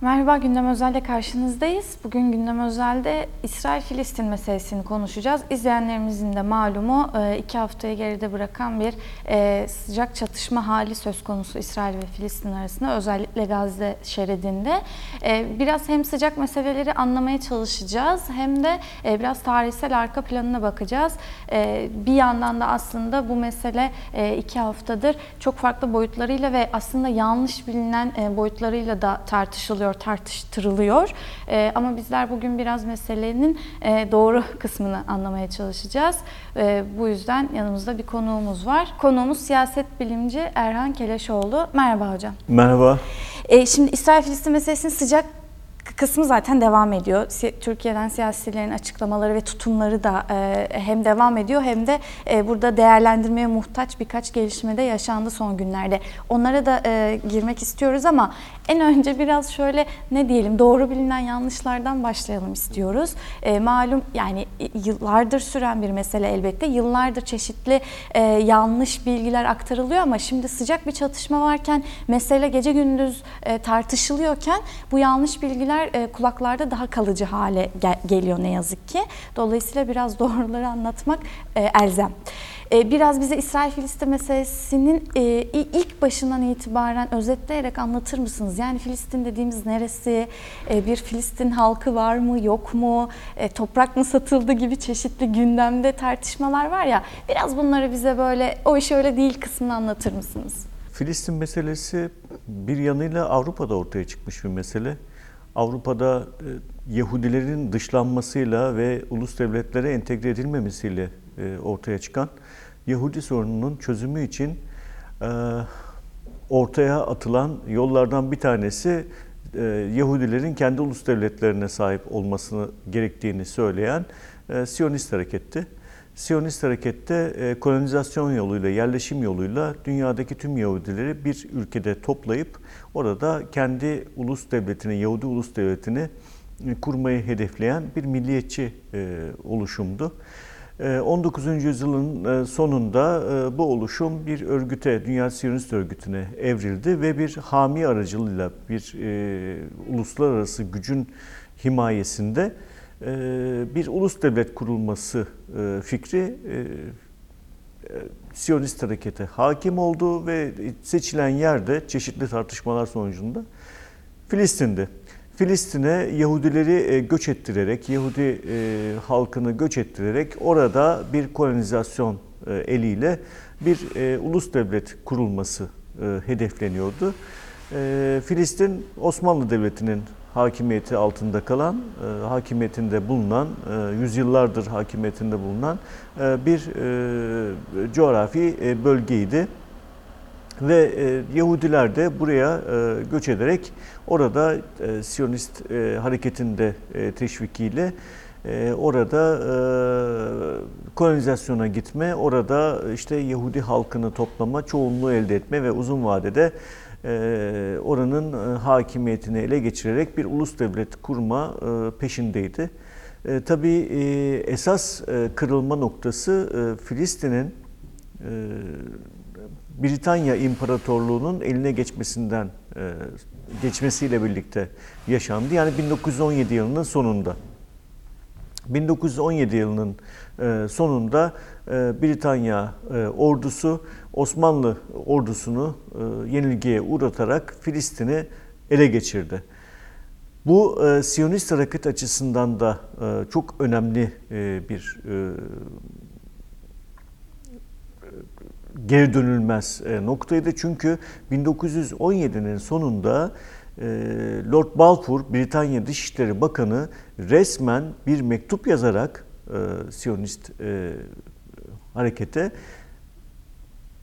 Merhaba Gündem Özel'de karşınızdayız. Bugün Gündem Özel'de İsrail-Filistin meselesini konuşacağız. İzleyenlerimizin de malumu e, iki haftayı geride bırakan bir e, sıcak çatışma hali söz konusu İsrail ve Filistin arasında özellikle Gazze şeridinde. E, biraz hem sıcak meseleleri anlamaya çalışacağız hem de biraz tarihsel arka planına bakacağız. Bir yandan da aslında bu mesele iki haftadır çok farklı boyutlarıyla ve aslında yanlış bilinen boyutlarıyla da tartışılıyor tartıştırılıyor. E, ama bizler bugün biraz meselenin e, doğru kısmını anlamaya çalışacağız. E, bu yüzden yanımızda bir konuğumuz var. Konuğumuz siyaset bilimci Erhan Keleşoğlu. Merhaba hocam. Merhaba. E, şimdi İsrail-Filistin meselesinin sıcak kısmı zaten devam ediyor. Türkiye'den siyasilerin açıklamaları ve tutumları da e, hem devam ediyor hem de e, burada değerlendirmeye muhtaç birkaç gelişme de yaşandı son günlerde. Onlara da e, girmek istiyoruz ama en önce biraz şöyle ne diyelim doğru bilinen yanlışlardan başlayalım istiyoruz. Malum yani yıllardır süren bir mesele elbette. Yıllardır çeşitli yanlış bilgiler aktarılıyor ama şimdi sıcak bir çatışma varken mesele gece gündüz tartışılıyorken bu yanlış bilgiler e, kulaklarda daha kalıcı hale gel- geliyor ne yazık ki. Dolayısıyla biraz doğruları anlatmak e, elzem. E, biraz bize İsrail-Filistin meselesinin e, ilk başından itibaren özetleyerek anlatır mısınız? Yani Filistin dediğimiz neresi? E, bir Filistin halkı var mı, yok mu? E, toprak mı satıldı gibi çeşitli gündemde tartışmalar var ya. Biraz bunları bize böyle o iş öyle değil kısmını anlatır mısınız? Filistin meselesi bir yanıyla Avrupa'da ortaya çıkmış bir mesele. Avrupa'da e, Yahudilerin dışlanmasıyla ve ulus devletlere entegre edilmemesiyle e, ortaya çıkan Yahudi sorununun çözümü için e, ortaya atılan yollardan bir tanesi Yahudilerin kendi ulus devletlerine sahip olmasını gerektiğini söyleyen Siyonist hareketti. Siyonist harekette e, kolonizasyon yoluyla, yerleşim yoluyla dünyadaki tüm Yahudileri bir ülkede toplayıp orada kendi ulus devletini, Yahudi ulus devletini e, kurmayı hedefleyen bir milliyetçi e, oluşumdu. 19. yüzyılın sonunda bu oluşum bir örgüte, Dünya Siyonist Örgütü'ne evrildi ve bir hami aracılığıyla bir uluslararası gücün himayesinde ee, bir ulus devlet kurulması e, fikri e, e, Siyonist harekete hakim oldu ve seçilen yerde çeşitli tartışmalar sonucunda Filistin'de. Filistin'e Yahudileri göç ettirerek, Yahudi halkını göç ettirerek orada bir kolonizasyon eliyle bir ulus devlet kurulması hedefleniyordu. Filistin Osmanlı Devleti'nin hakimiyeti altında kalan, e, hakimiyetinde bulunan, e, yüzyıllardır hakimiyetinde bulunan e, bir e, coğrafi e, bölgeydi. Ve e, Yahudiler de buraya e, göç ederek orada e, Siyonist e, hareketinde e, teşvikiyle e, orada e, kolonizasyona gitme, orada işte Yahudi halkını toplama, çoğunluğu elde etme ve uzun vadede e, oranın e, hakimiyetini ele geçirerek bir ulus devlet kurma e, peşindeydi. Tabii esas kırılma noktası Filistin'in Britanya İmparatorluğu'nun eline geçmesinden geçmesiyle birlikte yaşandı. Yani 1917 yılının sonunda. 1917 yılının sonunda Britanya ordusu Osmanlı ordusunu e, yenilgiye uğratarak Filistin'i ele geçirdi. Bu e, Siyonist hareket açısından da e, çok önemli e, bir e, geri dönülmez e, noktaydı. Çünkü 1917'nin sonunda e, Lord Balfour, Britanya Dışişleri Bakanı resmen bir mektup yazarak e, Siyonist e, harekete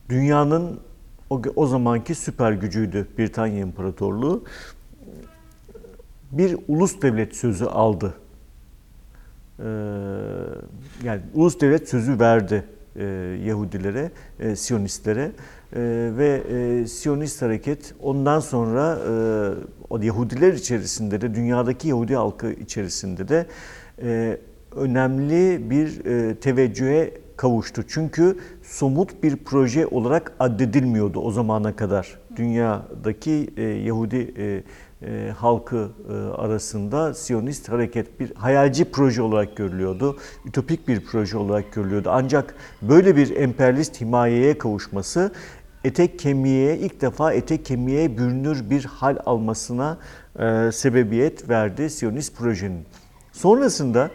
dünyanın o, zamanki süper gücüydü Britanya İmparatorluğu. Bir ulus devlet sözü aldı. Ee, yani ulus devlet sözü verdi e, Yahudilere, e, Siyonistlere e, ve e, Siyonist hareket ondan sonra e, o Yahudiler içerisinde de dünyadaki Yahudi halkı içerisinde de e, önemli bir e, teveccühe kavuştu. Çünkü somut bir proje olarak addedilmiyordu o zamana kadar dünyadaki e, Yahudi e, e, halkı e, arasında Siyonist hareket bir hayalci proje olarak görülüyordu. Ütopik bir proje olarak görülüyordu. Ancak böyle bir emperyalist himayeye kavuşması etek kemiğe ilk defa etek kemiğe bürünür bir hal almasına e, sebebiyet verdi Siyonist projenin. Sonrasında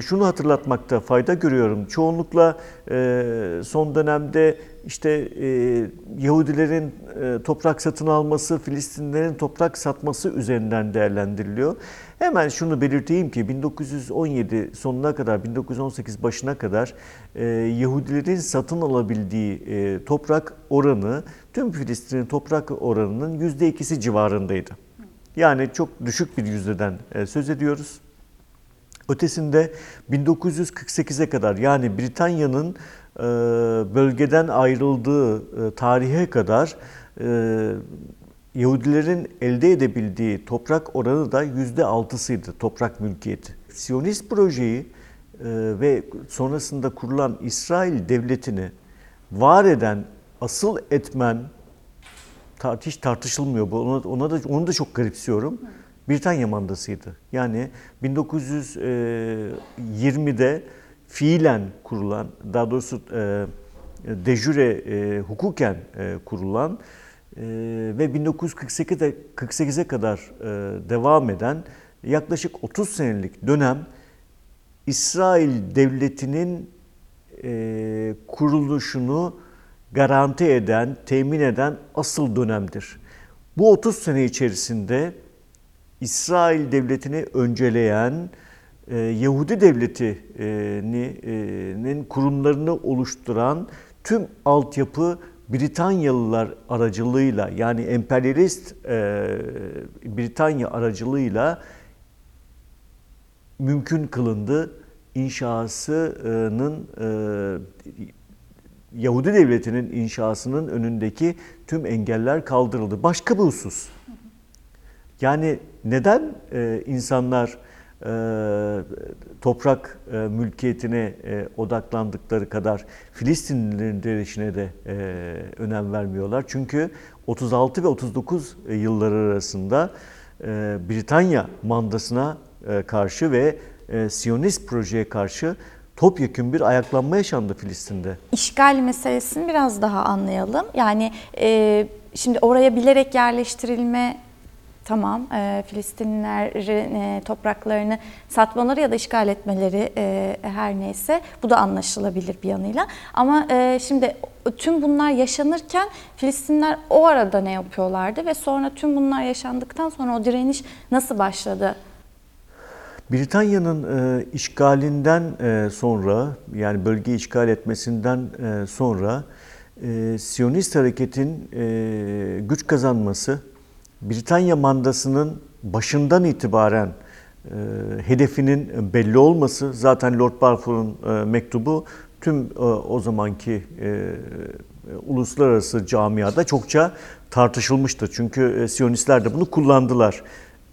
şunu hatırlatmakta fayda görüyorum. Çoğunlukla e, son dönemde işte e, Yahudilerin e, toprak satın alması, Filistinlerin toprak satması üzerinden değerlendiriliyor. Hemen şunu belirteyim ki 1917 sonuna kadar, 1918 başına kadar e, Yahudilerin satın alabildiği e, toprak oranı tüm Filistin'in toprak oranının yüzde ikisi civarındaydı. Yani çok düşük bir yüzdeden e, söz ediyoruz. Ötesinde 1948'e kadar yani Britanya'nın e, bölgeden ayrıldığı e, tarihe kadar e, Yahudilerin elde edebildiği toprak oranı da yüzde altısıydı toprak mülkiyeti. Siyonist projeyi ve sonrasında kurulan İsrail devletini var eden asıl etmen tartış tartışılmıyor bu. Ona, ona da onu da çok garipsiyorum. Britanya mandasıydı. Yani 1920'de fiilen kurulan, daha doğrusu e, dejüre e, hukuken e, kurulan e, ve 1948'de 48'e kadar e, devam eden yaklaşık 30 senelik dönem İsrail devletinin e, kuruluşunu garanti eden, temin eden asıl dönemdir. Bu 30 sene içerisinde İsrail devletini önceleyen e, Yahudi devletinin kurumlarını oluşturan tüm altyapı Britanyalılar aracılığıyla yani emperyalist e, Britanya aracılığıyla mümkün kılındı. İnşasının e, Yahudi devletinin inşasının önündeki tüm engeller kaldırıldı. Başka bir husus. Yani neden e, insanlar e, toprak e, mülkiyetine e, odaklandıkları kadar Filistinlilerin direnişine de e, önem vermiyorlar? Çünkü 36 ve 39 yılları arasında e, Britanya mandasına e, karşı ve e, Siyonist projeye karşı topyekün bir ayaklanma yaşandı Filistin'de. İşgal meselesini biraz daha anlayalım. Yani e, şimdi oraya bilerek yerleştirilme tamam e, Filistinlilerin e, topraklarını satmaları ya da işgal etmeleri e, her neyse bu da anlaşılabilir bir yanıyla. Ama e, şimdi tüm bunlar yaşanırken Filistinler o arada ne yapıyorlardı ve sonra tüm bunlar yaşandıktan sonra o direniş nasıl başladı? Britanya'nın e, işgalinden e, sonra yani bölgeyi işgal etmesinden e, sonra e, Siyonist hareketin e, güç kazanması Britanya mandasının başından itibaren e, hedefinin belli olması zaten Lord Balfour'un e, mektubu tüm e, o zamanki e, uluslararası camiada çokça tartışılmıştır. Çünkü e, Siyonistler de bunu kullandılar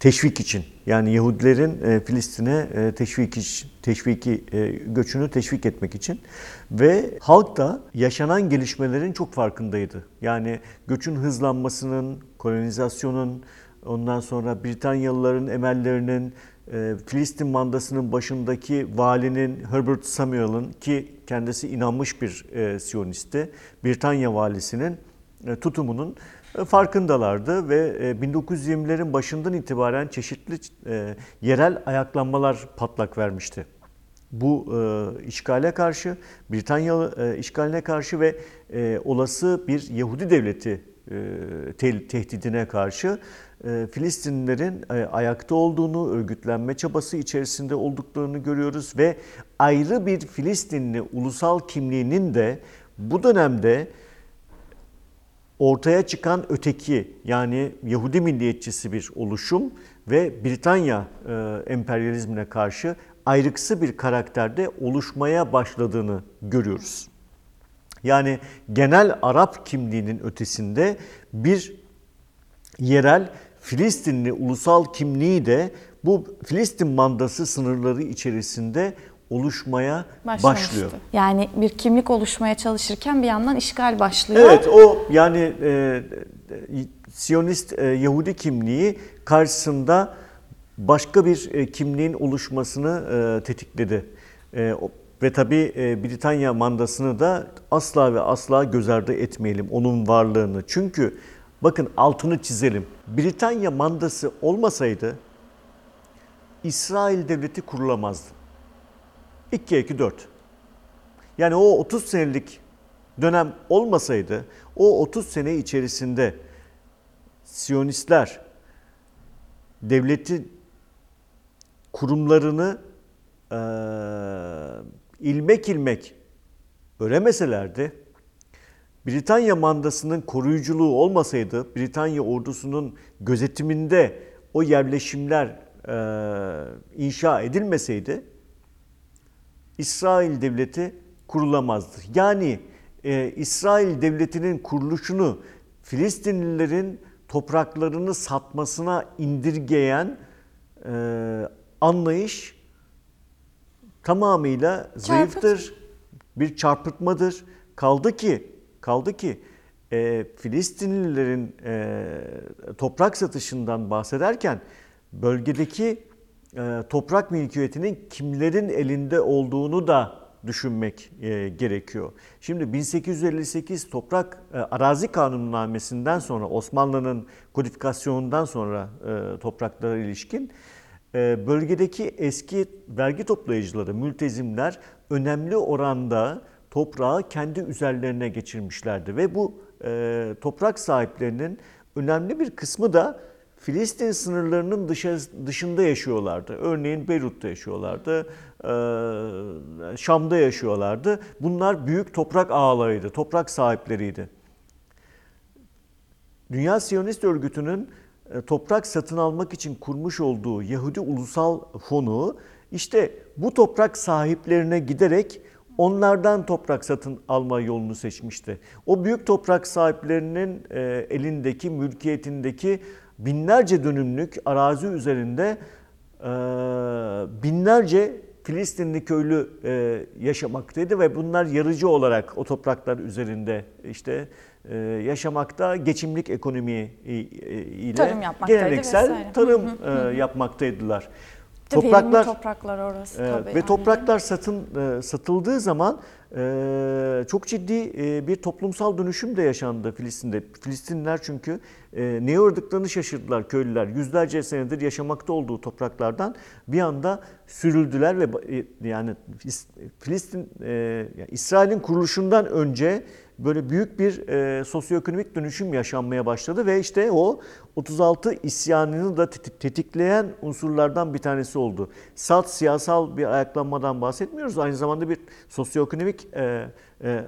teşvik için. Yani Yahudilerin e, Filistin'e e, teşvik teşviki e, göçünü teşvik etmek için ve halk da yaşanan gelişmelerin çok farkındaydı. Yani göçün hızlanmasının, kolonizasyonun, ondan sonra Britanyalıların emellerinin, e, Filistin mandasının başındaki valinin Herbert Samuel'ın ki kendisi inanmış bir e, Siyonisti, Britanya valisinin e, tutumunun farkındalardı ve 1920'lerin e, başından itibaren çeşitli yerel ayaklanmalar patlak vermişti. Bu işgale karşı, Britanya işgaline karşı ve olası bir Yahudi devleti tehdidine karşı Filistinlilerin ayakta olduğunu, örgütlenme çabası içerisinde olduklarını görüyoruz ve ayrı bir Filistinli ulusal kimliğinin de bu dönemde ortaya çıkan öteki yani Yahudi milliyetçisi bir oluşum ve Britanya e, emperyalizmine karşı ayrıksı bir karakterde oluşmaya başladığını görüyoruz. Yani genel Arap kimliğinin ötesinde bir yerel Filistinli ulusal kimliği de bu Filistin mandası sınırları içerisinde oluşmaya Başlamıştı. başlıyor. Yani bir kimlik oluşmaya çalışırken bir yandan işgal başlıyor. Evet o yani e, Siyonist e, Yahudi kimliği karşısında başka bir e, kimliğin oluşmasını e, tetikledi. E, ve tabii e, Britanya mandasını da asla ve asla göz ardı etmeyelim onun varlığını. Çünkü bakın altını çizelim. Britanya mandası olmasaydı İsrail devleti kurulamazdı. 2'ye 2 4. Yani o 30 senelik dönem olmasaydı o 30 sene içerisinde Siyonistler devleti kurumlarını eee, ilmek ilmek öremeselerdi Britanya mandasının koruyuculuğu olmasaydı, Britanya ordusunun gözetiminde o yerleşimler eee, inşa edilmeseydi İsrail devleti kurulamazdı. Yani e, İsrail devletinin kuruluşunu Filistinlilerin topraklarını satmasına indirgeyen e, anlayış tamamıyla zayıftır. Bir çarpıtmadır. Kaldı ki kaldı ki e, Filistinlilerin e, toprak satışından bahsederken bölgedeki e, toprak mülkiyetinin kimlerin elinde olduğunu da düşünmek e, gerekiyor. Şimdi 1858 toprak e, arazi kanunnamesinden sonra Osmanlı'nın kodifikasyonundan sonra e, topraklara ilişkin bölgedeki eski vergi toplayıcıları, mültezimler önemli oranda toprağı kendi üzerlerine geçirmişlerdi ve bu e, toprak sahiplerinin önemli bir kısmı da Filistin sınırlarının dışında yaşıyorlardı. Örneğin Beyrut'ta yaşıyorlardı, e, Şam'da yaşıyorlardı. Bunlar büyük toprak ağalarıydı, toprak sahipleriydi. Dünya Siyonist Örgütü'nün toprak satın almak için kurmuş olduğu Yahudi Ulusal Fonu işte bu toprak sahiplerine giderek onlardan toprak satın alma yolunu seçmişti. O büyük toprak sahiplerinin e, elindeki, mülkiyetindeki binlerce dönümlük arazi üzerinde e, binlerce Filistinli köylü e, yaşamaktaydı ve bunlar yarıcı olarak o topraklar üzerinde işte e, yaşamakta geçimlik ekonomi e, e, ile Tarım geleneksel tarım e, yapmaktaydılar. Tabii Topraklar topraklar orası tabii. ve topraklar satın e, satıldığı zaman e, çok ciddi e, bir toplumsal dönüşüm de yaşandı Filistin'de. Filistinliler çünkü e, neye uğradıklarını şaşırdılar köylüler. Yüzlerce senedir yaşamakta olduğu topraklardan bir anda sürüldüler ve e, yani Filistin e, yani İsrail'in kuruluşundan önce böyle büyük bir e, sosyoekonomik dönüşüm yaşanmaya başladı ve işte o 36 isyanını da tet- tetikleyen unsurlardan bir tanesi oldu. Salt siyasal bir ayaklanmadan bahsetmiyoruz. Aynı zamanda bir sosyoekonomik e, e, e,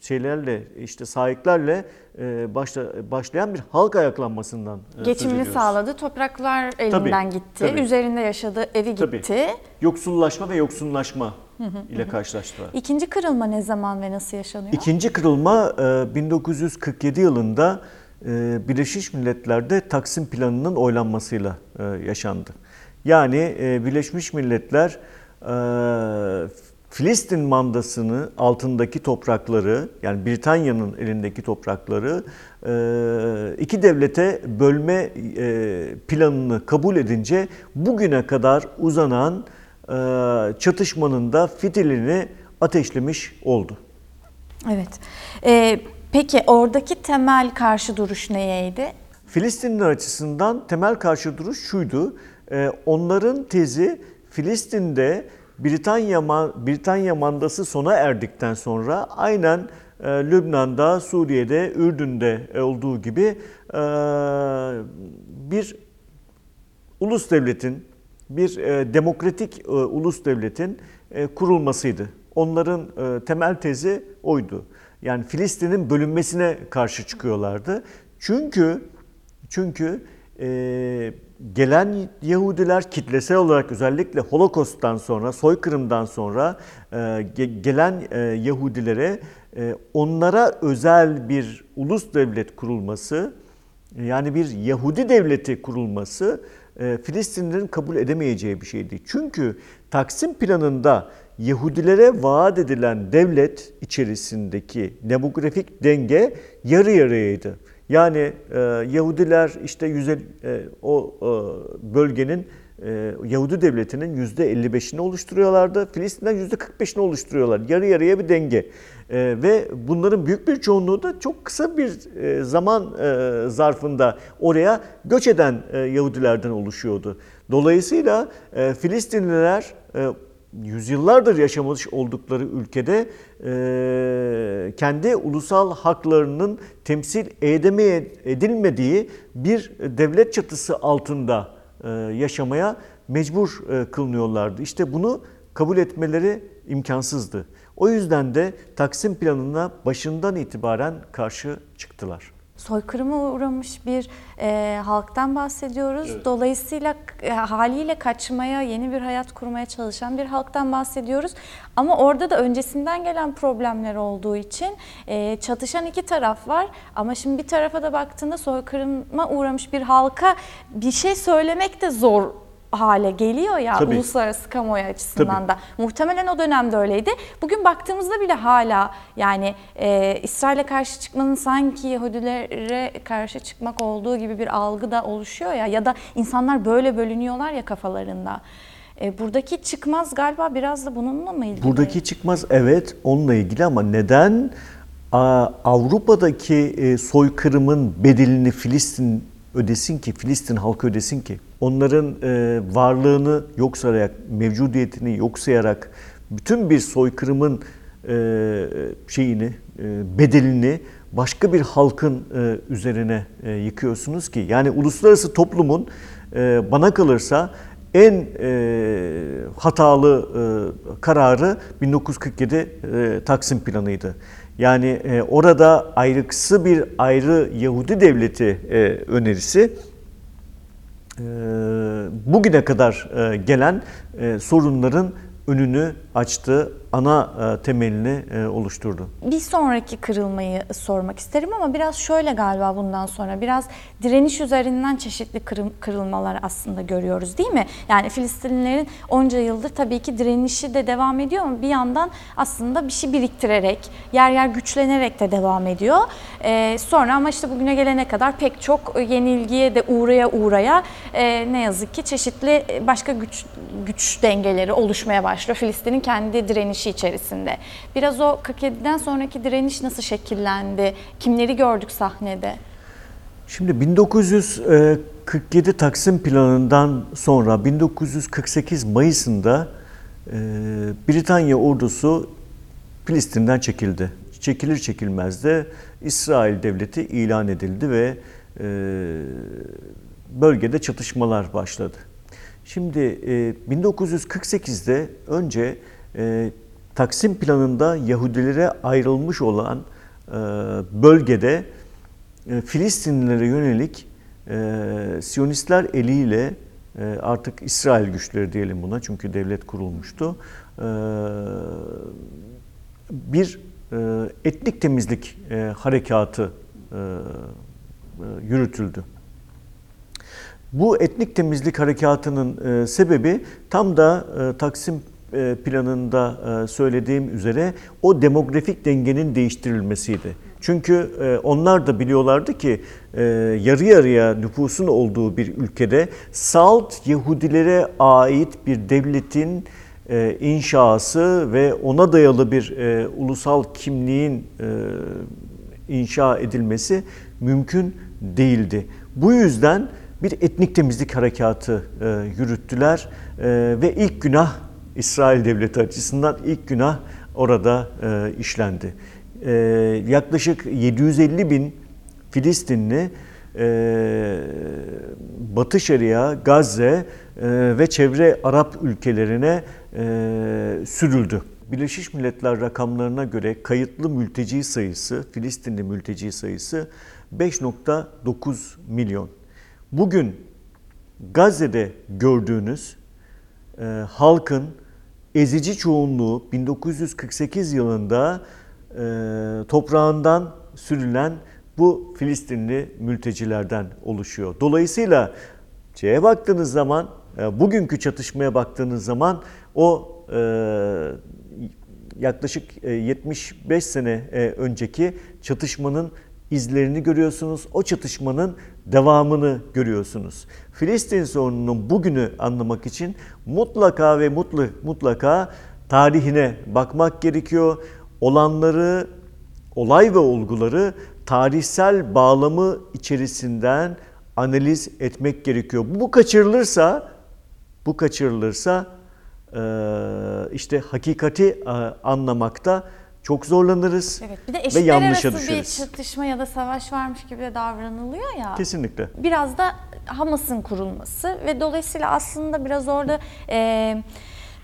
şeylerle işte sahiplerle e, başla, başlayan bir halk ayaklanmasından e, Geçimini sağladı. Topraklar elinden gitti. tabii. Üzerinde yaşadığı evi Tabii. gitti. Yoksullaşma ve yoksunlaşma ile karşılaştılar. İkinci kırılma ne zaman ve nasıl yaşanıyor? İkinci kırılma e, 1947 yılında e, Birleşmiş Milletler'de Taksim Planı'nın oylanmasıyla e, yaşandı. Yani e, Birleşmiş Milletler e, Filistin mandasını altındaki toprakları yani Britanya'nın elindeki toprakları e, iki devlete bölme e, planını kabul edince bugüne kadar uzanan e, çatışmanın da fitilini ateşlemiş oldu. Evet. Ee, peki oradaki temel karşı duruş neydi? Filistinliler açısından temel karşı duruş şuydu. e, onların tezi Filistin'de Britanya Britanya mandası sona erdikten sonra aynen e, Lübnan'da, Suriye'de, Ürdün'de olduğu gibi e, bir ulus devletin, bir e, demokratik e, ulus devletin e, kurulmasıydı. Onların e, temel tezi oydu. Yani Filistin'in bölünmesine karşı çıkıyorlardı. Çünkü çünkü e, gelen Yahudiler kitlesel olarak özellikle Holokost'tan sonra, soykırımdan sonra e, ge- gelen e, Yahudilere e, onlara özel bir ulus devlet kurulması, yani bir Yahudi devleti kurulması Filistinlilerin kabul edemeyeceği bir şeydi. Çünkü Taksim planında Yahudilere vaat edilen devlet içerisindeki demografik denge yarı yarıyaydı. Yani e, Yahudiler işte yüze, e, o e, bölgenin e, Yahudi devletinin yüzde 55'ini oluşturuyorlardı. Filistinler yüzde 45'ini oluşturuyorlar. Yarı yarıya bir denge. E, ve bunların büyük bir çoğunluğu da çok kısa bir e, zaman e, zarfında oraya göç eden e, Yahudilerden oluşuyordu. Dolayısıyla Filistinliler yüzyıllardır yaşamış oldukları ülkede kendi ulusal haklarının temsil edemeye edilmediği bir devlet çatısı altında yaşamaya mecbur e, kılınıyorlardı. İşte bunu kabul etmeleri imkansızdı. O yüzden de Taksim planına başından itibaren karşı çıktılar. Soykırıma uğramış bir e, halktan bahsediyoruz. Dolayısıyla e, haliyle kaçmaya, yeni bir hayat kurmaya çalışan bir halktan bahsediyoruz. Ama orada da öncesinden gelen problemler olduğu için e, çatışan iki taraf var. Ama şimdi bir tarafa da baktığında soykırıma uğramış bir halka bir şey söylemek de zor hale geliyor ya Tabii. uluslararası kamuoyu açısından Tabii. da. Muhtemelen o dönemde öyleydi. Bugün baktığımızda bile hala yani e, İsrail'e karşı çıkmanın sanki Yahudilere karşı çıkmak olduğu gibi bir algı da oluşuyor ya ya da insanlar böyle bölünüyorlar ya kafalarında. E, buradaki çıkmaz galiba biraz da bununla mı ilgili? Buradaki çıkmaz evet onunla ilgili ama neden Avrupa'daki e, soykırımın bedelini Filistin ödesin ki, Filistin halkı ödesin ki? Onların e, varlığını yok sayarak, mevcudiyetini yok sayarak bütün bir soykırımın e, şeyini, e, bedelini başka bir halkın e, üzerine e, yıkıyorsunuz ki. Yani uluslararası toplumun e, bana kalırsa en e, hatalı e, kararı 1947 e, Taksim Planı'ydı. Yani e, orada ayrıksı bir ayrı Yahudi devleti e, önerisi bugüne kadar gelen sorunların önünü açtı, ana e, temelini e, oluşturdu. Bir sonraki kırılmayı sormak isterim ama biraz şöyle galiba bundan sonra biraz direniş üzerinden çeşitli kırıl- kırılmalar aslında görüyoruz değil mi? Yani Filistinlilerin onca yıldır tabii ki direnişi de devam ediyor ama bir yandan aslında bir şey biriktirerek, yer yer güçlenerek de devam ediyor. Ee, sonra ama işte bugüne gelene kadar pek çok yenilgiye de uğraya uğraya e, ne yazık ki çeşitli başka güç güç dengeleri oluşmaya başlıyor Filistin'in kendi direnişi içerisinde. Biraz o 47'den sonraki direniş nasıl şekillendi? Kimleri gördük sahnede? Şimdi 1947 Taksim Planı'ndan sonra 1948 Mayıs'ında e, Britanya ordusu Filistin'den çekildi. Çekilir çekilmez de İsrail devleti ilan edildi ve e, bölgede çatışmalar başladı. Şimdi e, 1948'de önce e, Taksim Planı'nda Yahudilere ayrılmış olan e, bölgede e, Filistinlilere yönelik e, Siyonistler eliyle e, artık İsrail güçleri diyelim buna çünkü devlet kurulmuştu. E, bir e, etnik temizlik e, harekatı e, e, yürütüldü. Bu etnik temizlik harekatının e, sebebi tam da e, Taksim planında e, söylediğim üzere o demografik dengenin değiştirilmesiydi. Çünkü e, onlar da biliyorlardı ki e, yarı yarıya nüfusun olduğu bir ülkede salt Yahudilere ait bir devletin e, inşası ve ona dayalı bir e, ulusal kimliğin e, inşa edilmesi mümkün değildi. Bu yüzden bir etnik temizlik harekatı e, yürüttüler e, ve ilk günah İsrail devleti açısından ilk günah orada e, işlendi. E, yaklaşık 750 bin Filistinli e, Batı Şeria, Gazze e, ve çevre Arap ülkelerine e, sürüldü. Birleşmiş Milletler rakamlarına göre kayıtlı mülteci sayısı, Filistinli mülteci sayısı 5.9 milyon. Bugün Gazze'de gördüğünüz e, halkın ezici çoğunluğu 1948 yılında e, toprağından sürülen bu Filistinli mültecilerden oluşuyor. Dolayısıyla Şeye baktığınız zaman, e, bugünkü çatışmaya baktığınız zaman o e, yaklaşık e, 75 sene e, önceki çatışmanın izlerini görüyorsunuz. O çatışmanın devamını görüyorsunuz. Filistin sorununun bugünü anlamak için mutlaka ve mutlu, mutlaka tarihine bakmak gerekiyor. Olanları, olay ve olguları tarihsel bağlamı içerisinden analiz etmek gerekiyor. Bu kaçırılırsa, bu kaçırılırsa işte hakikati anlamakta çok zorlanırız Evet, bir de ve yanlışa arası bir düşeriz. çatışma ya da savaş varmış gibi de davranılıyor ya. Kesinlikle. Biraz da Hamas'ın kurulması ve dolayısıyla aslında biraz orada e,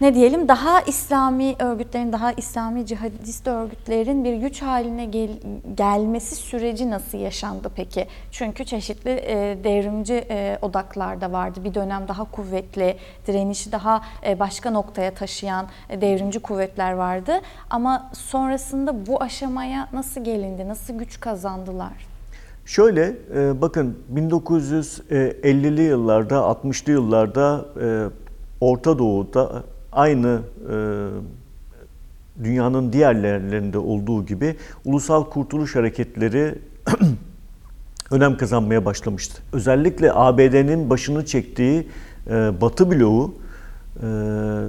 ne diyelim daha İslami örgütlerin, daha İslami cihadist örgütlerin bir güç haline gel- gelmesi süreci nasıl yaşandı peki? Çünkü çeşitli e, devrimci e, odaklarda vardı. Bir dönem daha kuvvetli, direnişi daha e, başka noktaya taşıyan e, devrimci kuvvetler vardı. Ama sonrasında bu aşamaya nasıl gelindi, nasıl güç kazandılar? Şöyle e, bakın 1950'li yıllarda 60'lı yıllarda e, Orta Doğu'da aynı e, dünyanın diğer yerlerinde olduğu gibi ulusal kurtuluş hareketleri önem kazanmaya başlamıştı. Özellikle ABD'nin başını çektiği e, Batı bloğu e,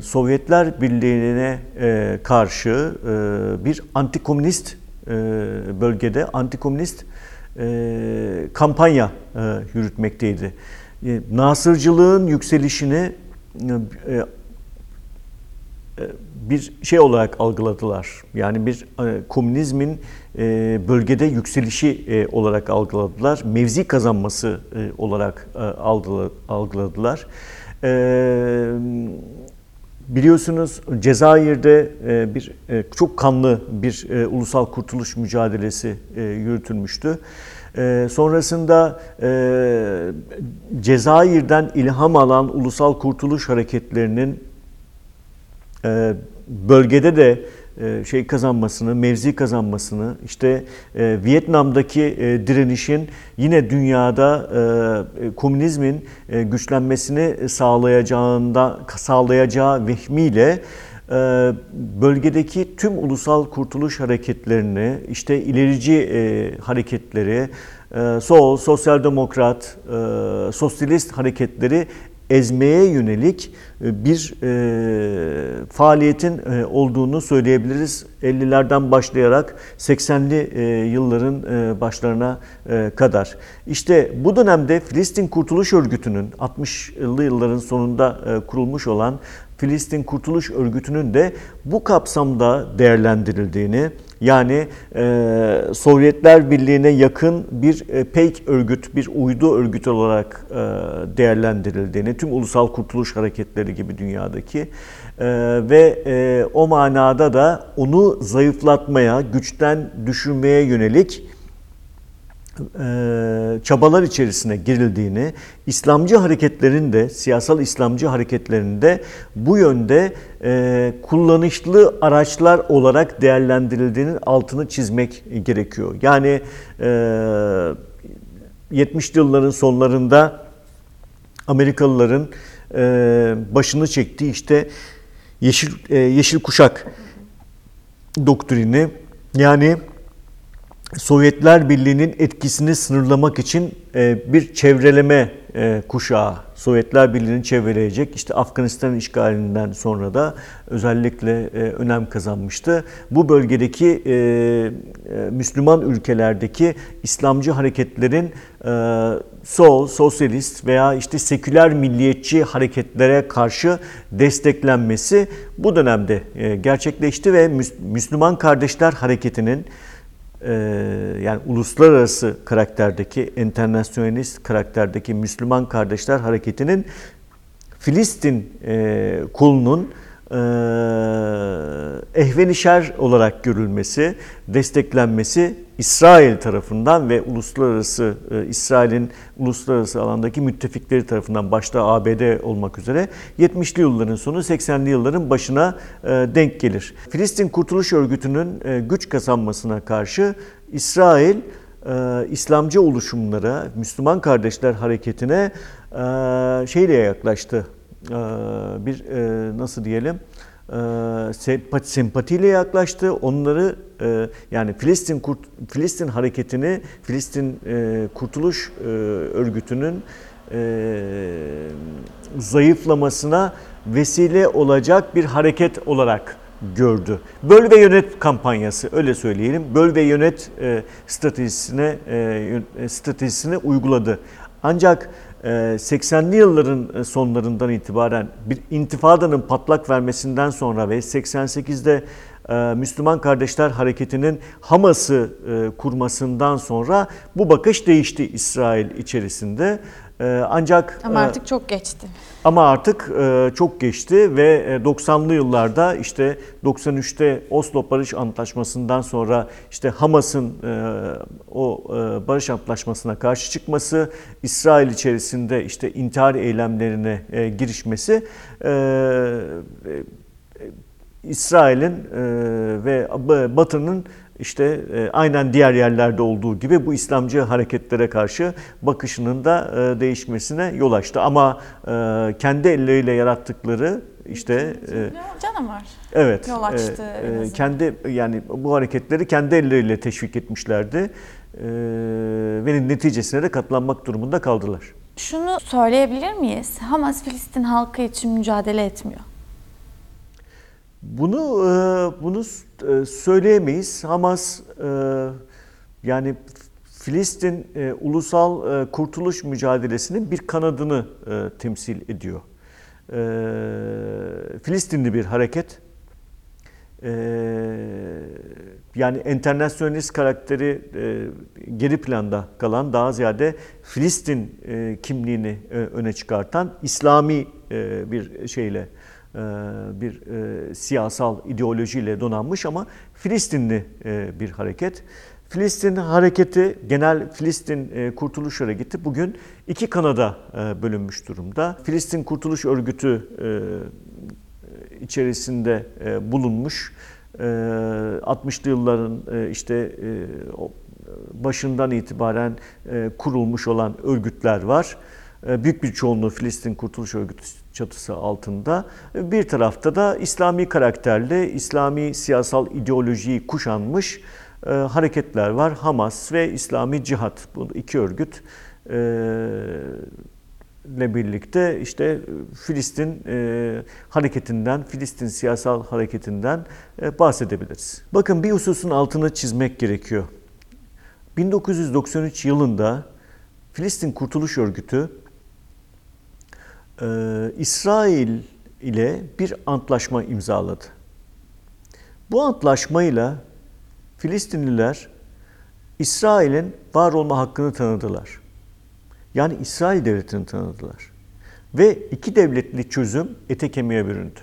Sovyetler Birliği'ne e, karşı e, bir antikomünist e, bölgede antikomünist e, kampanya e, yürütmekteydi. E, Nasırcılığın yükselişini e, bir şey olarak algıladılar. Yani bir e, komünizmin e, bölgede yükselişi e, olarak algıladılar. Mevzi kazanması e, olarak e, algıla- algıladılar. E, Biliyorsunuz Cezayir'de e, bir e, çok kanlı bir e, ulusal kurtuluş mücadelesi e, yürütülmüştü. E, Sonrasında e, Cezayir'den ilham alan ulusal kurtuluş hareketlerinin e, bölgede de e, şey kazanmasını, mevzi kazanmasını, işte e, Vietnam'daki e, direnişin yine dünyada komünizmin güçlenmesini sağlayacağında sağlayacağı vehmiyle bölgedeki tüm ulusal kurtuluş hareketlerini, işte ilerici hareketleri, sol, sosyal demokrat, sosyalist hareketleri ezmeye yönelik e, bir e, faaliyetin e, olduğunu söyleyebiliriz. 50'lerden başlayarak 80'li e, yılların e, başlarına e, kadar. İşte bu dönemde Filistin Kurtuluş Örgütü'nün 60'lı yılların sonunda e, kurulmuş olan Filistin Kurtuluş Örgütü'nün de bu kapsamda değerlendirildiğini yani e, Sovyetler Birliği'ne yakın bir e, peyk örgüt, bir uydu örgüt olarak e, değerlendirildiğini, tüm ulusal kurtuluş hareketleri gibi dünyadaki e, ve e, o manada da onu zayıflatmaya, güçten düşürmeye yönelik çabalar içerisine girildiğini, İslamcı hareketlerin de, siyasal İslamcı hareketlerin de bu yönde e, kullanışlı araçlar olarak değerlendirildiğinin altını çizmek gerekiyor. Yani e, 70'li yılların sonlarında Amerikalıların e, başını çektiği işte yeşil e, yeşil kuşak doktrini yani Sovyetler Birliği'nin etkisini sınırlamak için e, bir çevreleme e, kuşağı Sovyetler Birliği'ni çevreleyecek. İşte Afganistan işgalinden sonra da özellikle e, önem kazanmıştı. Bu bölgedeki Müslüman ülkelerdeki İslamcı hareketlerin sol, sosyalist veya işte seküler milliyetçi hareketlere karşı desteklenmesi bu dönemde gerçekleşti ve Müs- Müslüman Kardeşler Hareketi'nin yani uluslararası karakterdeki, internasyonalist karakterdeki Müslüman Kardeşler Hareketi'nin Filistin e, kulunun e, ehvenişer olarak görülmesi, desteklenmesi İsrail tarafından ve uluslararası e, İsrail'in uluslararası alandaki müttefikleri tarafından başta ABD olmak üzere 70'li yılların sonu 80'li yılların başına e, denk gelir. Filistin Kurtuluş Örgütü'nün e, güç kazanmasına karşı İsrail İslamcı oluşumlara, Müslüman Kardeşler Hareketi'ne şeyle yaklaştı. Bir nasıl diyelim? E, sempa- sempatiyle yaklaştı. Onları e, yani Filistin Filistin hareketini, Filistin e, Kurtuluş e, Örgütü'nün zayıflamasına vesile olacak bir hareket olarak gördü. Böl ve yönet kampanyası öyle söyleyelim. Böl ve yönet stratejisine stratejisini uyguladı. Ancak 80'li yılların e, sonlarından itibaren bir intifadanın patlak vermesinden sonra ve 88'de e, Müslüman Kardeşler Hareketi'nin Hamas'ı e, kurmasından sonra bu bakış değişti İsrail içerisinde. E, Ancak Ama e, artık çok geçti. ama artık e, çok geçti ve e, 90'lı yıllarda işte 93'te Oslo Barış Antlaşması'ndan sonra işte Hamas'ın e, o e, barış antlaşmasına karşı çıkması, İsrail içerisinde işte intihar eylemlerine e, girişmesi e, e, İsrail'in e, ve Batı'nın işte e, aynen diğer yerlerde olduğu gibi bu İslamcı hareketlere karşı bakışının da e, değişmesine yol açtı. Ama e, kendi elleriyle yarattıkları işte e, Canavar. evet Yol açtı e, e, kendi yani bu hareketleri kendi elleriyle teşvik etmişlerdi E, ve neticesine de katlanmak durumunda kaldılar. Şunu söyleyebilir miyiz? Hamas Filistin halkı için mücadele etmiyor. Bunu bunu e, söyleyemeyiz. Hamas e, yani Filistin e, ulusal kurtuluş mücadelesinin bir kanadını temsil ediyor. Filistinli bir hareket. Yani internasyonalist karakteri geri planda kalan daha ziyade Filistin kimliğini öne çıkartan İslami bir şeyle bir e, siyasal ideolojiyle donanmış ama Filistinli e, bir hareket. Filistin hareketi, genel Filistin e, Kurtuluş Hareketi bugün iki kanada e, bölünmüş durumda. Filistin Kurtuluş Örgütü e, içerisinde e, bulunmuş. E, 60'lı yılların e, işte e, başından itibaren e, kurulmuş olan örgütler var. E, Büyük bir çoğunluğu Filistin Kurtuluş Örgütü çatısı altında. Bir tarafta da İslami karakterli, İslami siyasal ideolojiyi kuşanmış e, hareketler var. Hamas ve İslami Cihat. Bu iki örgüt e, ile birlikte işte Filistin e, hareketinden, Filistin siyasal hareketinden e, bahsedebiliriz. Bakın bir hususun altını çizmek gerekiyor. 1993 yılında Filistin Kurtuluş Örgütü e, İsrail ile bir antlaşma imzaladı. Bu antlaşmayla Filistinliler İsrail'in var olma hakkını tanıdılar. Yani İsrail devletini tanıdılar. Ve iki devletli çözüm ete kemiğe büründü.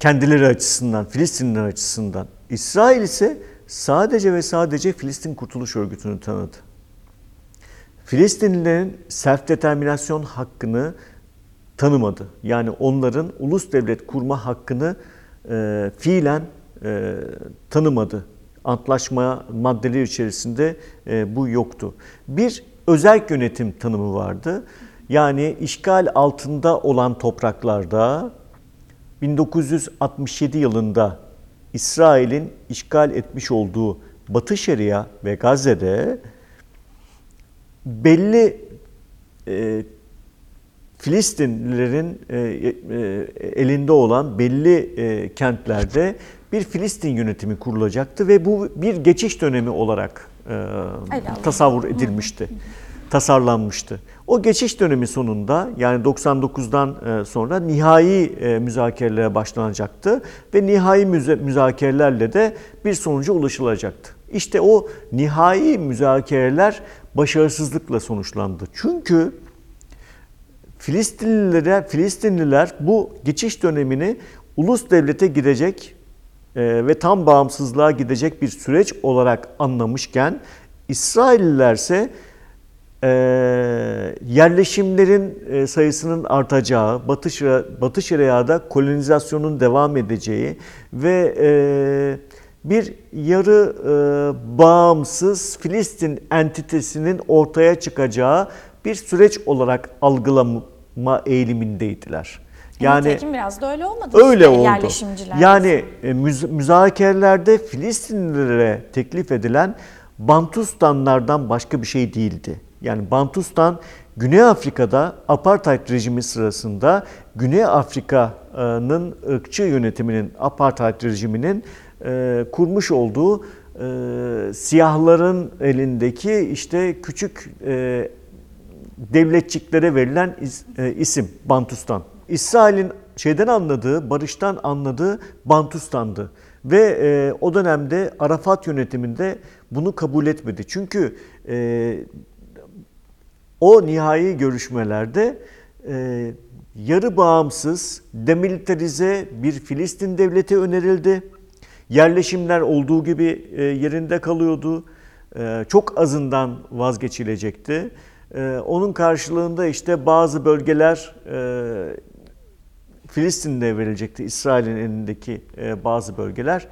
Kendileri açısından, Filistinliler açısından. İsrail ise sadece ve sadece Filistin Kurtuluş Örgütü'nü tanıdı. Filistinlilerin self determinasyon hakkını tanımadı. Yani onların ulus devlet kurma hakkını e, fiilen e, tanımadı. Antlaşma maddeleri içerisinde e, bu yoktu. Bir özel yönetim tanımı vardı. Yani işgal altında olan topraklarda 1967 yılında İsrail'in işgal etmiş olduğu Batı Şeria ve Gazze'de belli e, Filistinlilerin e, e, elinde olan belli e, kentlerde bir Filistin yönetimi kurulacaktı ve bu bir geçiş dönemi olarak e, tasavvur edilmişti, tasarlanmıştı. O geçiş dönemi sonunda yani 99'dan e, sonra nihai e, müzakerelere başlanacaktı ve nihai müzakerelerle de bir sonuca ulaşılacaktı. İşte o nihai müzakereler başarısızlıkla sonuçlandı. Çünkü Filistinlilere, Filistinliler bu geçiş dönemini ulus devlete gidecek e, ve tam bağımsızlığa gidecek bir süreç olarak anlamışken İsrailliler ise e, yerleşimlerin e, sayısının artacağı, Batı, Şeria, Batı Şeria'da kolonizasyonun devam edeceği ve e, bir yarı e, bağımsız Filistin entitesinin ortaya çıkacağı bir süreç olarak algılama eğilimindeydiler. Yani Yani biraz da öyle olmadı. öyle işte oldu. Yani e, müz- müzakerelerde Filistinlilere teklif edilen Bantustanlardan başka bir şey değildi. Yani Bantustan Güney Afrika'da apartheid rejimi sırasında Güney Afrika'nın ırkçı yönetiminin apartheid rejiminin e, kurmuş olduğu e, siyahların elindeki işte küçük e, devletçiklere verilen is- isim Bantustan. İsrail'in şeyden anladığı, barıştan anladığı Bantustan'dı. Ve e, o dönemde Arafat yönetiminde bunu kabul etmedi. Çünkü e, o nihai görüşmelerde e, yarı bağımsız, demilitarize bir Filistin devleti önerildi. Yerleşimler olduğu gibi e, yerinde kalıyordu. E, çok azından vazgeçilecekti. E, onun karşılığında işte bazı bölgeler Filistin'de verilecekti. İsrail'in elindeki bazı bölgeler.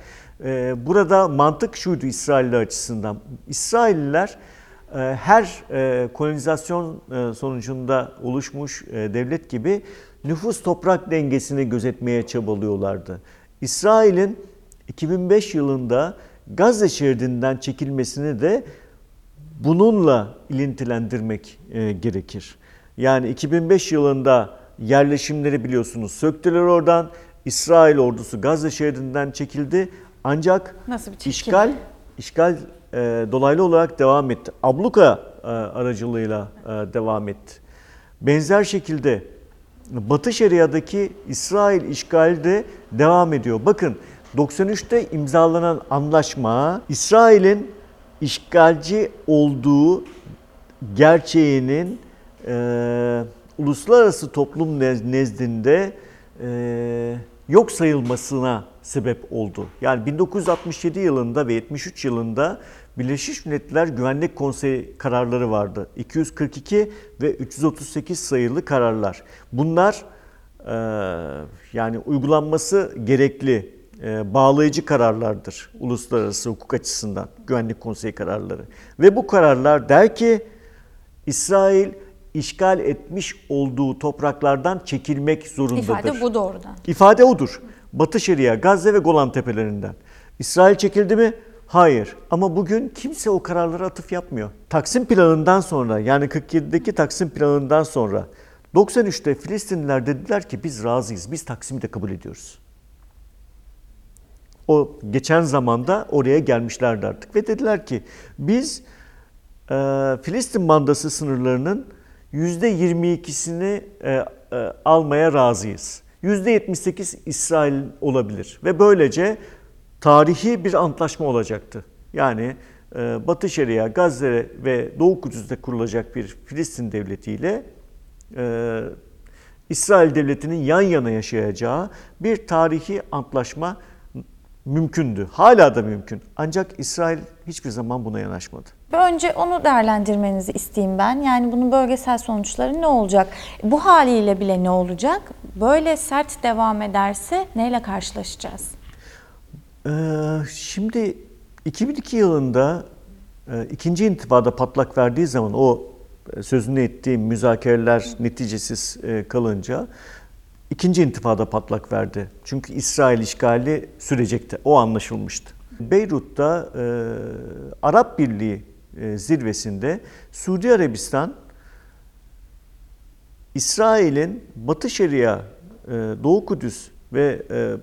Burada mantık şuydu İsrailler açısından. İsrailliler her kolonizasyon sonucunda oluşmuş devlet gibi nüfus toprak dengesini gözetmeye çabalıyorlardı. İsrail'in 2005 yılında Gazze şeridinden çekilmesini de bununla ilintilendirmek e, gerekir. Yani 2005 yılında yerleşimleri biliyorsunuz söktüler oradan. İsrail ordusu Gazze şeridinden çekildi. Ancak Nasıl bir işgal işgal e, dolaylı olarak devam etti. Abluka e, aracılığıyla e, devam etti. Benzer şekilde Batı Şeria'daki İsrail işgali de devam ediyor. Bakın 93'te imzalanan anlaşma İsrail'in işgalci olduğu gerçeğinin e, uluslararası toplum nez- nezdinde e, yok sayılmasına sebep oldu. Yani 1967 yılında ve 73 yılında Birleşmiş Milletler Güvenlik Konseyi kararları vardı. 242 ve 338 sayılı kararlar. Bunlar e, yani uygulanması gerekli bağlayıcı kararlardır uluslararası hukuk açısından Güvenlik Konseyi kararları. Ve bu kararlar der ki İsrail işgal etmiş olduğu topraklardan çekilmek zorundadır. İfade bu doğrudan. İfade odur. Batı Şeria, Gazze ve Golan Tepelerinden. İsrail çekildi mi? Hayır. Ama bugün kimse o kararlara atıf yapmıyor. Taksim planından sonra yani 47'deki Taksim planından sonra 93'te Filistinliler dediler ki biz razıyız. Biz Taksim'i de kabul ediyoruz. O geçen zamanda oraya gelmişlerdi artık ve dediler ki biz e, Filistin mandası sınırlarının %22'sini e, e, almaya razıyız. %78 İsrail olabilir ve böylece tarihi bir antlaşma olacaktı. Yani e, Batı Şeria, Gazze ve Doğu Kudüs'te kurulacak bir Filistin devletiyle e, İsrail devletinin yan yana yaşayacağı bir tarihi antlaşma mümkündü. Hala da mümkün. Ancak İsrail hiçbir zaman buna yanaşmadı. Önce onu değerlendirmenizi isteyeyim ben. Yani bunun bölgesel sonuçları ne olacak? Bu haliyle bile ne olacak? Böyle sert devam ederse neyle karşılaşacağız? Ee, şimdi 2002 yılında e, ikinci intifada patlak verdiği zaman o e, sözünü ettiğim müzakereler neticesiz e, kalınca ikinci intifada patlak verdi. Çünkü İsrail işgali sürecekti. O anlaşılmıştı. Beyrut'ta e, Arap Birliği e, zirvesinde Suudi Arabistan İsrail'in Batı Şeria, e, Doğu Kudüs ve e,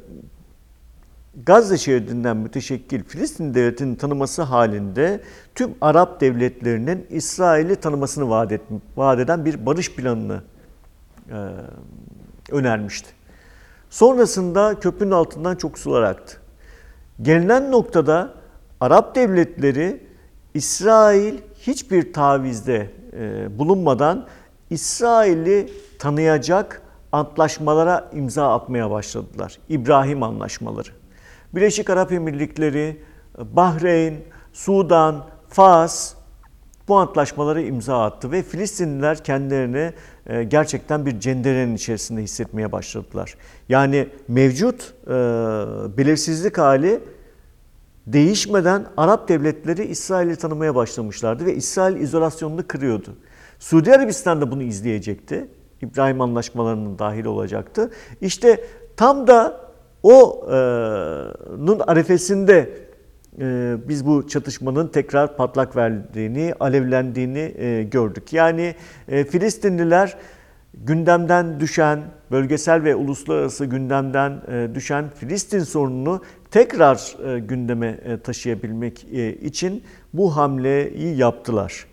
Gazze şeridinden müteşekkil Filistin devletinin tanıması halinde tüm Arap devletlerinin İsrail'i tanımasını vaat, et, vaat eden bir barış planını e, önermişti. Sonrasında köprünün altından çok sular aktı. Gelinen noktada Arap devletleri İsrail hiçbir tavizde e, bulunmadan İsrail'i tanıyacak antlaşmalara imza atmaya başladılar. İbrahim anlaşmaları. Birleşik Arap Emirlikleri, Bahreyn, Sudan, Fas bu antlaşmaları imza attı ve Filistinliler kendilerini gerçekten bir cenderenin içerisinde hissetmeye başladılar. Yani mevcut e, belirsizlik hali değişmeden Arap devletleri İsrail'i tanımaya başlamışlardı ve İsrail izolasyonunu kırıyordu. Suudi Arabistan da bunu izleyecekti. İbrahim anlaşmalarının dahil olacaktı. İşte tam da o'nun arefesinde e, biz bu çatışmanın tekrar patlak verdiğini, alevlendiğini e, gördük. Yani e, Filistinliler gündemden düşen, bölgesel ve uluslararası gündemden e, düşen Filistin sorununu tekrar gündeme taşıyabilmek için bu hamleyi yaptılar.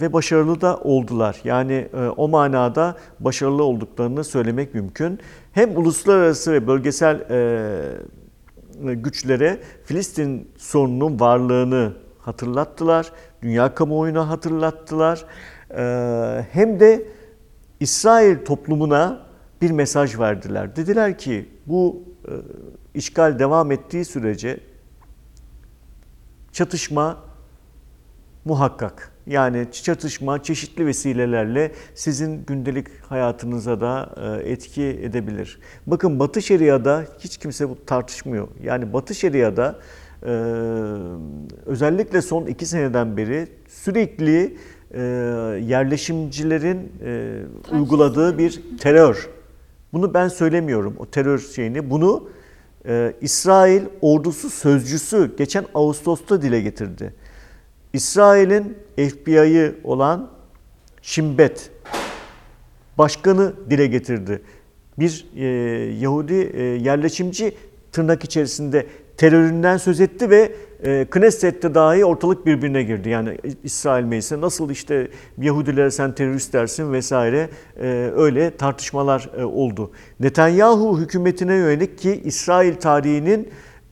Ve başarılı da oldular. Yani o manada başarılı olduklarını söylemek mümkün. Hem uluslararası ve bölgesel güçlere Filistin sorununun varlığını hatırlattılar. Dünya kamuoyuna hatırlattılar. E, hem de İsrail toplumuna bir mesaj verdiler. Dediler ki bu e, işgal devam ettiği sürece çatışma muhakkak. Yani çatışma çeşitli vesilelerle sizin gündelik hayatınıza da e, etki edebilir. Bakın Batı Şeria'da hiç kimse bu tartışmıyor. Yani Batı Şeria'da e, özellikle son iki seneden beri sürekli e, yerleşimcilerin uyguladığı bir terör. Bunu ben söylemiyorum o terör şeyini. Bunu İsrail ordusu sözcüsü geçen Ağustos'ta dile getirdi. İsrail'in FBI'yi olan Şimbet başkanı dile getirdi. Bir e, Yahudi e, yerleşimci tırnak içerisinde teröründen söz etti ve e, Knesset'te dahi ortalık birbirine girdi. Yani İsrail meclisi nasıl işte Yahudilere sen terörist dersin vesaire e, öyle tartışmalar e, oldu. Netanyahu hükümetine yönelik ki İsrail tarihinin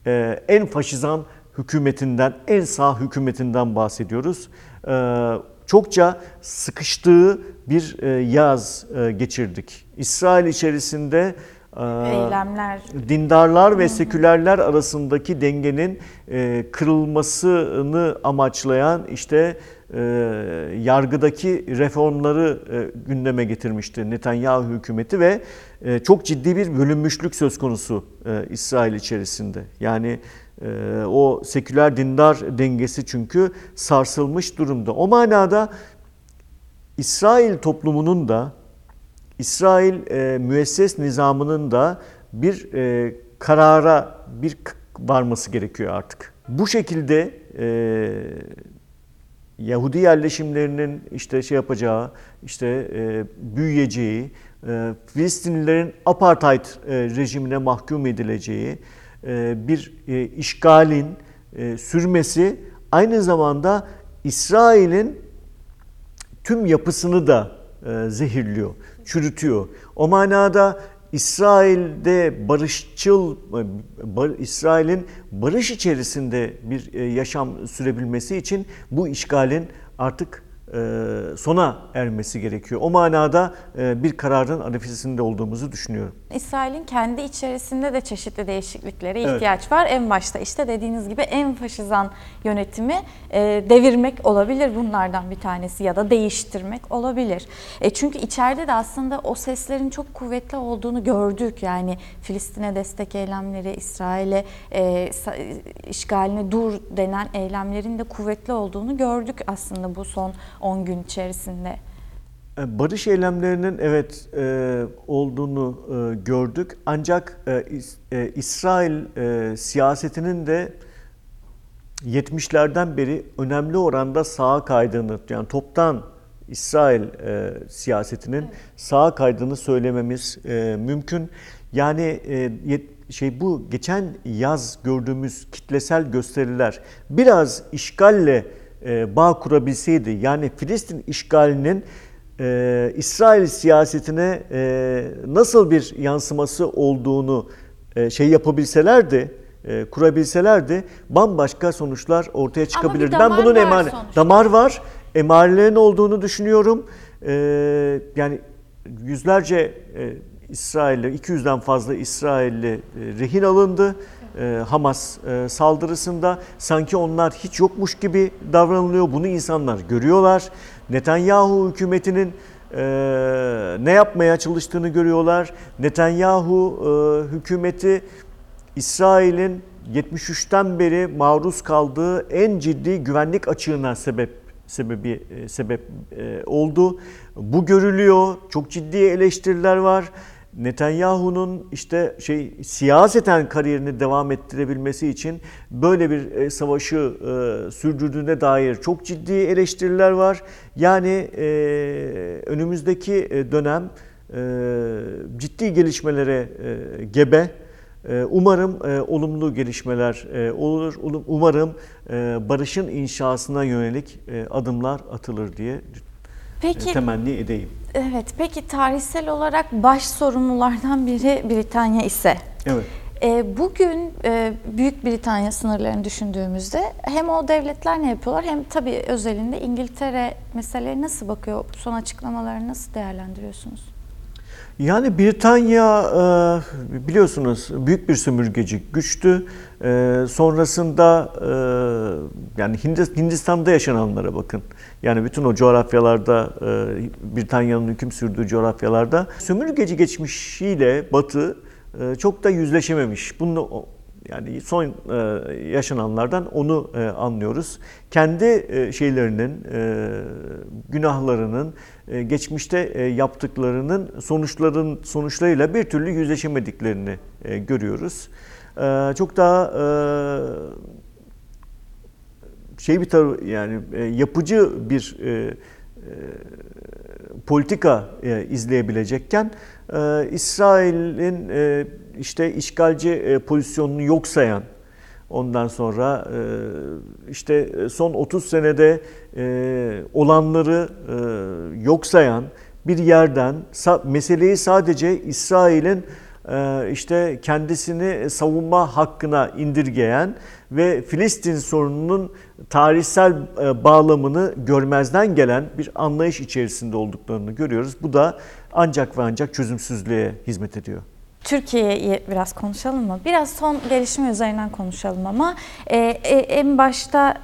e, en faşizan hükümetinden, en sağ hükümetinden bahsediyoruz. Ee, çokça sıkıştığı bir e, yaz e, geçirdik. İsrail içerisinde e, Eylemler. dindarlar ve sekülerler arasındaki dengenin kırılmasını amaçlayan işte yargıdaki reformları gündeme getirmişti Netanyahu hükümeti ve çok ciddi bir bölünmüşlük söz konusu İsrail içerisinde. Yani o seküler dindar dengesi çünkü sarsılmış durumda. O manada İsrail toplumunun da İsrail e, müesses nizamının da bir e, karara bir varması gerekiyor artık. Bu şekilde e, Yahudi yerleşimlerinin işte şey yapacağı, işte e, büyüyeceği, e, Filistinlilerin apartheid e, rejimine mahkum edileceği, bir e, işgalin e, sürmesi aynı zamanda İsrail'in tüm yapısını da zehirliyor, çürütüyor. O manada İsrail'de barışçıl, İsrail'in barış içerisinde bir yaşam sürebilmesi için bu işgalin artık e, sona ermesi gerekiyor. O manada e, bir kararın arifesinde olduğumuzu düşünüyorum. İsrail'in kendi içerisinde de çeşitli değişikliklere evet. ihtiyaç var. En başta işte dediğiniz gibi en faşizan yönetimi e, devirmek olabilir bunlardan bir tanesi ya da değiştirmek olabilir. Çünkü içeride de aslında o seslerin çok kuvvetli olduğunu gördük. Yani Filistin'e destek eylemleri, İsrail'e işgaline dur denen eylemlerin de kuvvetli olduğunu gördük aslında bu son 10 gün içerisinde? E, barış eylemlerinin evet e, olduğunu e, gördük. Ancak e, e, İsrail e, siyasetinin de 70'lerden beri önemli oranda sağa kaydığını, yani toptan İsrail e, siyasetinin evet. sağa kaydığını söylememiz e, mümkün. Yani e, yet, şey bu geçen yaz gördüğümüz kitlesel gösteriler biraz işgalle e, bağ kurabilseydi yani Filistin işgalinin e, İsrail siyasetine e, nasıl bir yansıması olduğunu e, şey yapabilselerdi, e, kurabilselerdi bambaşka sonuçlar ortaya çıkabilirdi. Ben bunun emar damar var. Emarelerin olduğunu düşünüyorum. E, yani yüzlerce e, İsrailli, 200'den fazla İsrailli e, rehin alındı e, Hamas e, saldırısında. Sanki onlar hiç yokmuş gibi davranılıyor. Bunu insanlar görüyorlar. Netanyahu hükümetinin ne yapmaya çalıştığını görüyorlar. Netanyahu hükümeti İsrail'in 73'ten beri maruz kaldığı en ciddi güvenlik açığına sebep sebebi e, sebep e, oldu. Bu görülüyor. Çok ciddi eleştiriler var. Netanyahu'nun işte şey siyaseten kariyerini devam ettirebilmesi için böyle bir e, savaşı e, sürdürdüğüne dair çok ciddi eleştiriler var. Yani e, önümüzdeki e, dönem e, ciddi gelişmelere e, gebe. E, Umarım e, olumlu gelişmeler e, olur. Umarım e, barışın inşasına yönelik e, adımlar atılır diye Peki temenni edeyim. evet peki tarihsel olarak baş sorumlulardan biri Britanya ise Evet. e, bugün e, Büyük Britanya sınırlarını düşündüğümüzde hem o devletler ne yapıyorlar hem tabii özelinde İngiltere meseleye nasıl bakıyor? Son açıklamalarını nasıl değerlendiriyorsunuz? Yani Britanya e, biliyorsunuz büyük bir sömürgeci güçtü. E, Sonrasında e, yani Hindis- Hindistan'da yaşananlara bakın. Yani bütün o coğrafyalarda Britanya'nın hüküm sürdüğü coğrafyalarda sömürgeci geçmişiyle Batı çok da yüzleşememiş. Bunu yani son e, yaşananlardan onu e, anlıyoruz. Kendi e, şeylerinin, günahlarının, geçmişte yaptıklarının sonuçların sonuçlarıyla bir türlü yüzleşemediklerini görüyoruz. Çok daha şey bir tar yani yapıcı bir politika izleyebilecekken İsrail'in işte işgalci e, pozisyonunu yok sayan ondan sonra e, işte son 30 senede e, olanları e, yok sayan bir yerden meseleyi sadece İsrail'in e, işte kendisini savunma hakkına indirgeyen ve Filistin sorununun tarihsel e, bağlamını görmezden gelen bir anlayış içerisinde olduklarını görüyoruz. Bu da ancak ve ancak çözümsüzlüğe hizmet ediyor. Türkiye'yi biraz konuşalım mı? Biraz son gelişme üzerinden konuşalım ama e, e, en başta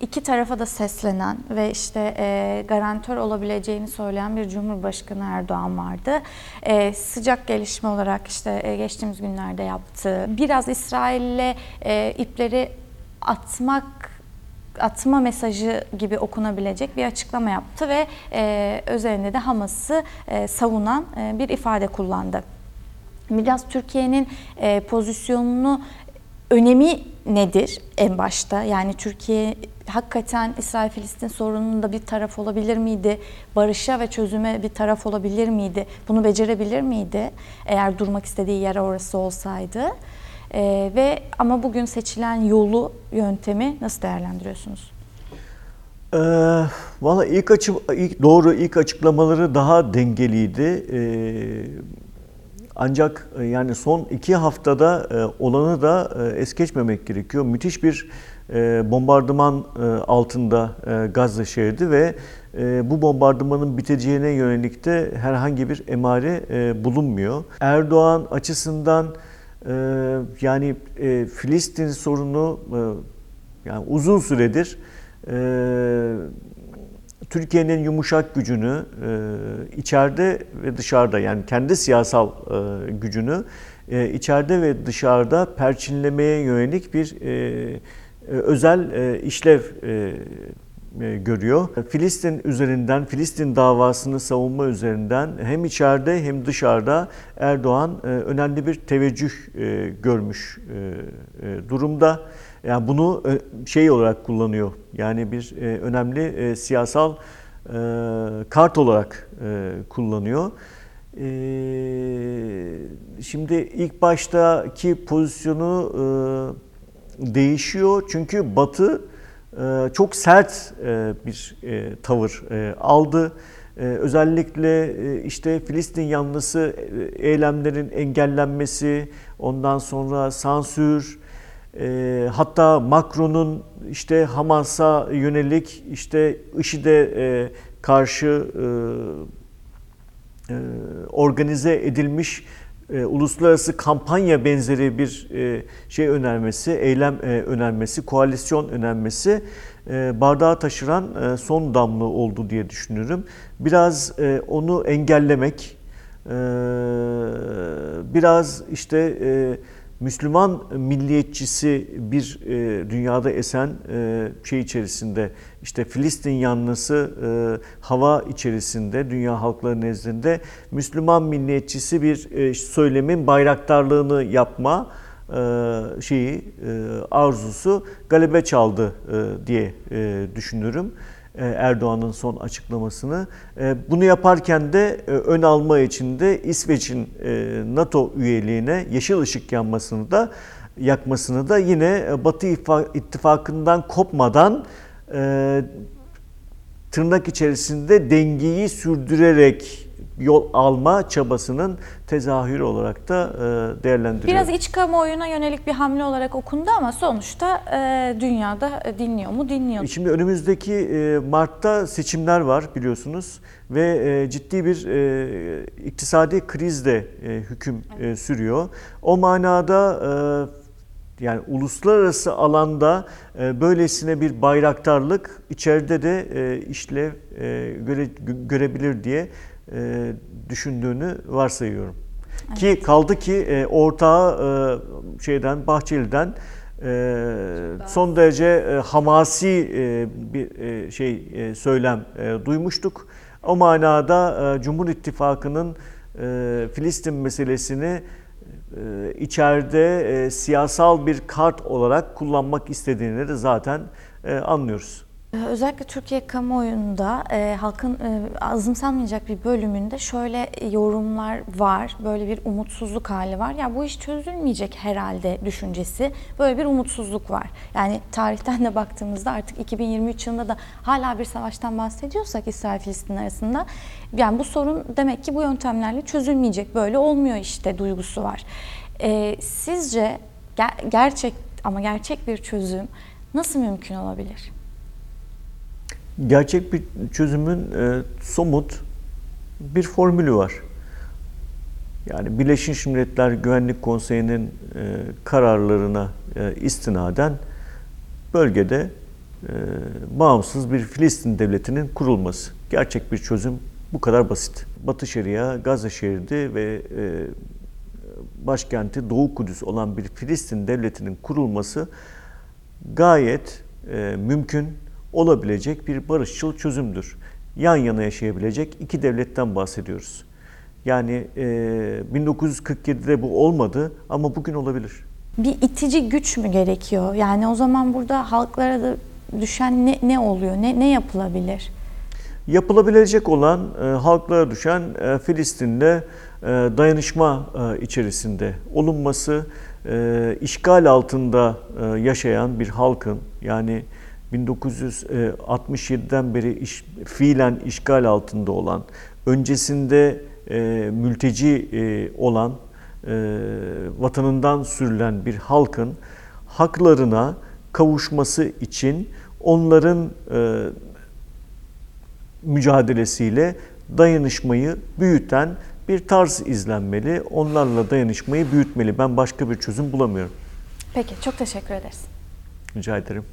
iki tarafa da seslenen ve işte e, garantör olabileceğini söyleyen bir Cumhurbaşkanı Erdoğan vardı. E, sıcak gelişme olarak işte e, geçtiğimiz günlerde yaptığı biraz İsrail'le e, ipleri atmak atma mesajı gibi okunabilecek bir açıklama yaptı ve e, üzerinde de Hamas'ı e, savunan e, bir ifade kullandı. Biraz Türkiye'nin e, pozisyonunu önemi nedir en başta? Yani Türkiye hakikaten İsrail-Filistin sorununda bir taraf olabilir miydi? Barışa ve çözüme bir taraf olabilir miydi? Bunu becerebilir miydi? Eğer durmak istediği yer orası olsaydı. E, ve ama bugün seçilen yolu, yöntemi nasıl değerlendiriyorsunuz? Ee, Valla ilk, açı, ilk doğru ilk açıklamaları daha dengeliydi. Ee, ancak e, yani son iki haftada e, olanı da e, es geçmemek gerekiyor. Müthiş bir bombardıman altında Gazze şehri ve bu bombardımanın biteceğine yönelik de herhangi bir emare bulunmuyor. Erdoğan açısından yani Filistin sorunu yani uzun süredir Türkiye'nin yumuşak gücünü e, içeride ve dışarıda yani kendi siyasal e, gücünü e, içeride ve dışarıda perçinlemeye yönelik bir özel işlev görüyor. Filistin üzerinden, Filistin davasını savunma üzerinden hem içeride hem dışarıda Erdoğan önemli bir teveccüh görmüş durumda. Yani bunu e, şey olarak kullanıyor. Yani bir e, önemli e, siyasal kart olarak kullanıyor. Şimdi ilk baştaki pozisyonu değişiyor çünkü Batı çok sert bir tavır aldı. Özellikle işte Filistin yanlısı eylemlerin engellenmesi, ondan sonra sansür, e, hatta Macron'un işte Hamas'a yönelik işte IŞİD'e e, karşı e, e, organize edilmiş e, uluslararası kampanya benzeri bir e, şey önermesi, eylem e, önermesi, koalisyon önermesi e, bardağı taşıran e, son damla oldu diye düşünüyorum. Biraz e, onu engellemek, e, biraz işte e, Müslüman milliyetçisi bir e, dünyada esen e, şey içerisinde işte Filistin yanlısı e, hava içerisinde dünya halkları nezdinde Müslüman milliyetçisi bir e, söylemin bayraktarlığını yapma e, şeyi e, arzusu galebe çaldı e, diye e, düşünürüm. E, Erdoğan'ın son açıklamasını. E, Bunu yaparken de e, ön alma için de İsveç'in NATO üyeliğine yeşil ışık yanmasını da yakmasını da yine Batı İttifa- ittifakından kopmadan tırnak içerisinde dengeyi sürdürerek yol alma çabasının tezahürü olarak da e, değerlendiriyorum. Biraz iç kamuoyuna yönelik bir hamle olarak okundu ama sonuçta e, dünyada e, dinliyor mu? Dinliyor. Şimdi önümüzdeki e, Mart'ta seçimler var biliyorsunuz ve e, ciddi bir e, iktisadi kriz de e, hüküm e, sürüyor. O manada e, yani uluslararası alanda e, böylesine bir bayraktarlık içeride de e, işlev e, göre, gö- görebilir diye e, düşündüğünü varsayıyorum. Ki kaldı ki e, ortağı e, şeyden Bahçeli'den e, son derece e, hamasi e, bir e, şey e, söylem e, duymuştuk. O manada e, Cumhur İttifakı'nın e, Filistin meselesini e, içeride e, siyasal bir kart olarak kullanmak istediğini de zaten e, anlıyoruz. Ee, Özellikle Türkiye kamuoyunda e, halkın e, azımsanmayacak bir bölümünde şöyle yorumlar var. Böyle bir umutsuzluk hali var. Ya bu iş çözülmeyecek herhalde düşüncesi. Böyle bir umutsuzluk var. Yani tarihten de baktığımızda artık 2023 yılında da hala bir savaştan bahsediyorsak İsrail Filistin arasında yani bu sorun demek ki bu yöntemlerle çözülmeyecek. Böyle olmuyor işte duygusu var. E, sizce ger- gerçek ama gerçek bir çözüm nasıl mümkün olabilir? Gerçek bir çözümün e, somut bir formülü var. Yani Birleşmiş Milletler Güvenlik Konseyi'nin e, kararlarına e, istinaden bölgede e, bağımsız bir Filistin devletinin kurulması. Gerçek bir çözüm bu kadar basit. Batı Şeria, Gazze şeridi ve e, başkenti Doğu Kudüs olan bir Filistin devletinin kurulması gayet e, mümkün olabilecek bir barışçıl çözümdür. Yan yana yaşayabilecek iki devletten bahsediyoruz. Yani e, 1947'de bu olmadı ama bugün olabilir. bir itici güç mü gerekiyor? Yani o zaman burada halklara da düşen ne, ne oluyor? Ne, ne yapılabilir? Yapılabilecek olan e, halklara düşen e, Filistin'le e, dayanışma e, içerisinde olunması, e, işgal altında e, yaşayan bir halkın yani 1967'den beri iş, fiilen işgal altında olan, öncesinde e, mülteci e, olan, e, vatanından sürülen bir halkın haklarına kavuşması için onların e, mücadelesiyle dayanışmayı büyüten bir tarz izlenmeli. Onlarla dayanışmayı büyütmeli. Ben başka bir çözüm bulamıyorum. Peki çok teşekkür ederiz. Rica ederim.